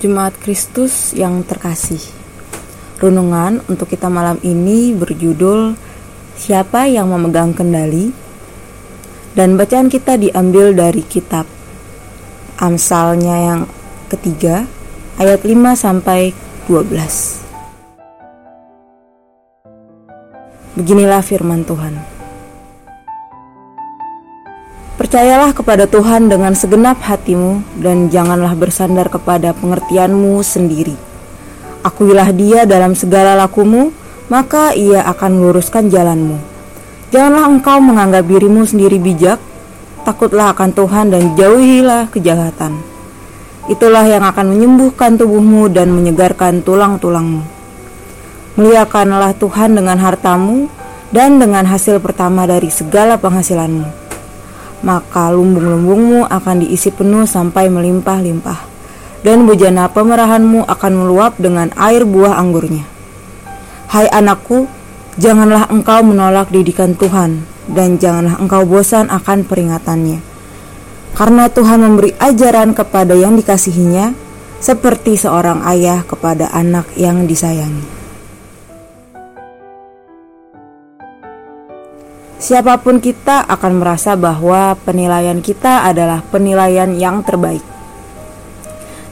Jemaat Kristus yang terkasih. Renungan untuk kita malam ini berjudul Siapa yang memegang kendali? Dan bacaan kita diambil dari kitab Amsalnya yang ketiga ayat 5 sampai 12. Beginilah firman Tuhan. Percayalah kepada Tuhan dengan segenap hatimu dan janganlah bersandar kepada pengertianmu sendiri. Akuilah dia dalam segala lakumu, maka ia akan meluruskan jalanmu. Janganlah engkau menganggap dirimu sendiri bijak, takutlah akan Tuhan dan jauhilah kejahatan. Itulah yang akan menyembuhkan tubuhmu dan menyegarkan tulang-tulangmu. Muliakanlah Tuhan dengan hartamu dan dengan hasil pertama dari segala penghasilanmu maka lumbung-lumbungmu akan diisi penuh sampai melimpah-limpah, dan bejana pemerahanmu akan meluap dengan air buah anggurnya. Hai anakku, janganlah engkau menolak didikan Tuhan, dan janganlah engkau bosan akan peringatannya. Karena Tuhan memberi ajaran kepada yang dikasihinya, seperti seorang ayah kepada anak yang disayangi. Siapa pun kita akan merasa bahwa penilaian kita adalah penilaian yang terbaik.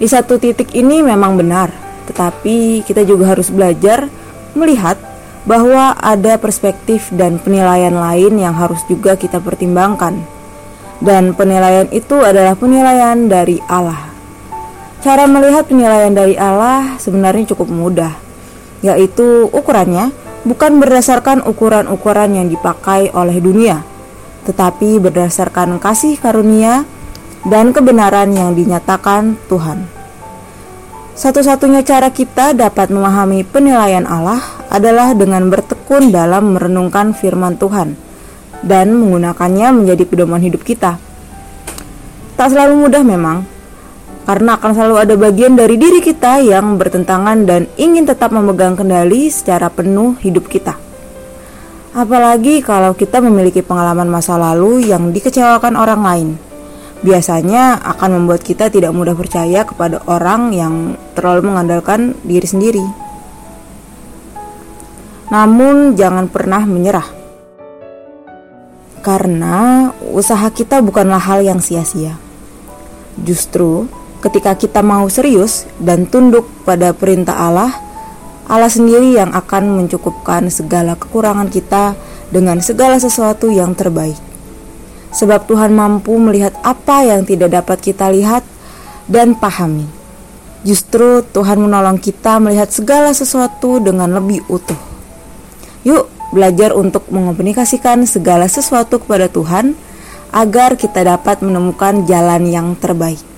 Di satu titik ini memang benar, tetapi kita juga harus belajar melihat bahwa ada perspektif dan penilaian lain yang harus juga kita pertimbangkan. Dan penilaian itu adalah penilaian dari Allah. Cara melihat penilaian dari Allah sebenarnya cukup mudah, yaitu ukurannya bukan berdasarkan ukuran-ukuran yang dipakai oleh dunia, tetapi berdasarkan kasih karunia dan kebenaran yang dinyatakan Tuhan. Satu-satunya cara kita dapat memahami penilaian Allah adalah dengan bertekun dalam merenungkan firman Tuhan dan menggunakannya menjadi pedoman hidup kita. Tak selalu mudah memang, karena akan selalu ada bagian dari diri kita yang bertentangan dan ingin tetap memegang kendali secara penuh hidup kita. Apalagi kalau kita memiliki pengalaman masa lalu yang dikecewakan orang lain. Biasanya akan membuat kita tidak mudah percaya kepada orang yang terlalu mengandalkan diri sendiri. Namun, jangan pernah menyerah, karena usaha kita bukanlah hal yang sia-sia. Justru, ketika kita mau serius dan tunduk pada perintah Allah, Allah sendiri yang akan mencukupkan segala kekurangan kita dengan segala sesuatu yang terbaik. Sebab Tuhan mampu melihat apa yang tidak dapat kita lihat dan pahami. Justru Tuhan menolong kita melihat segala sesuatu dengan lebih utuh. Yuk, belajar untuk mengomunikasikan segala sesuatu kepada Tuhan agar kita dapat menemukan jalan yang terbaik.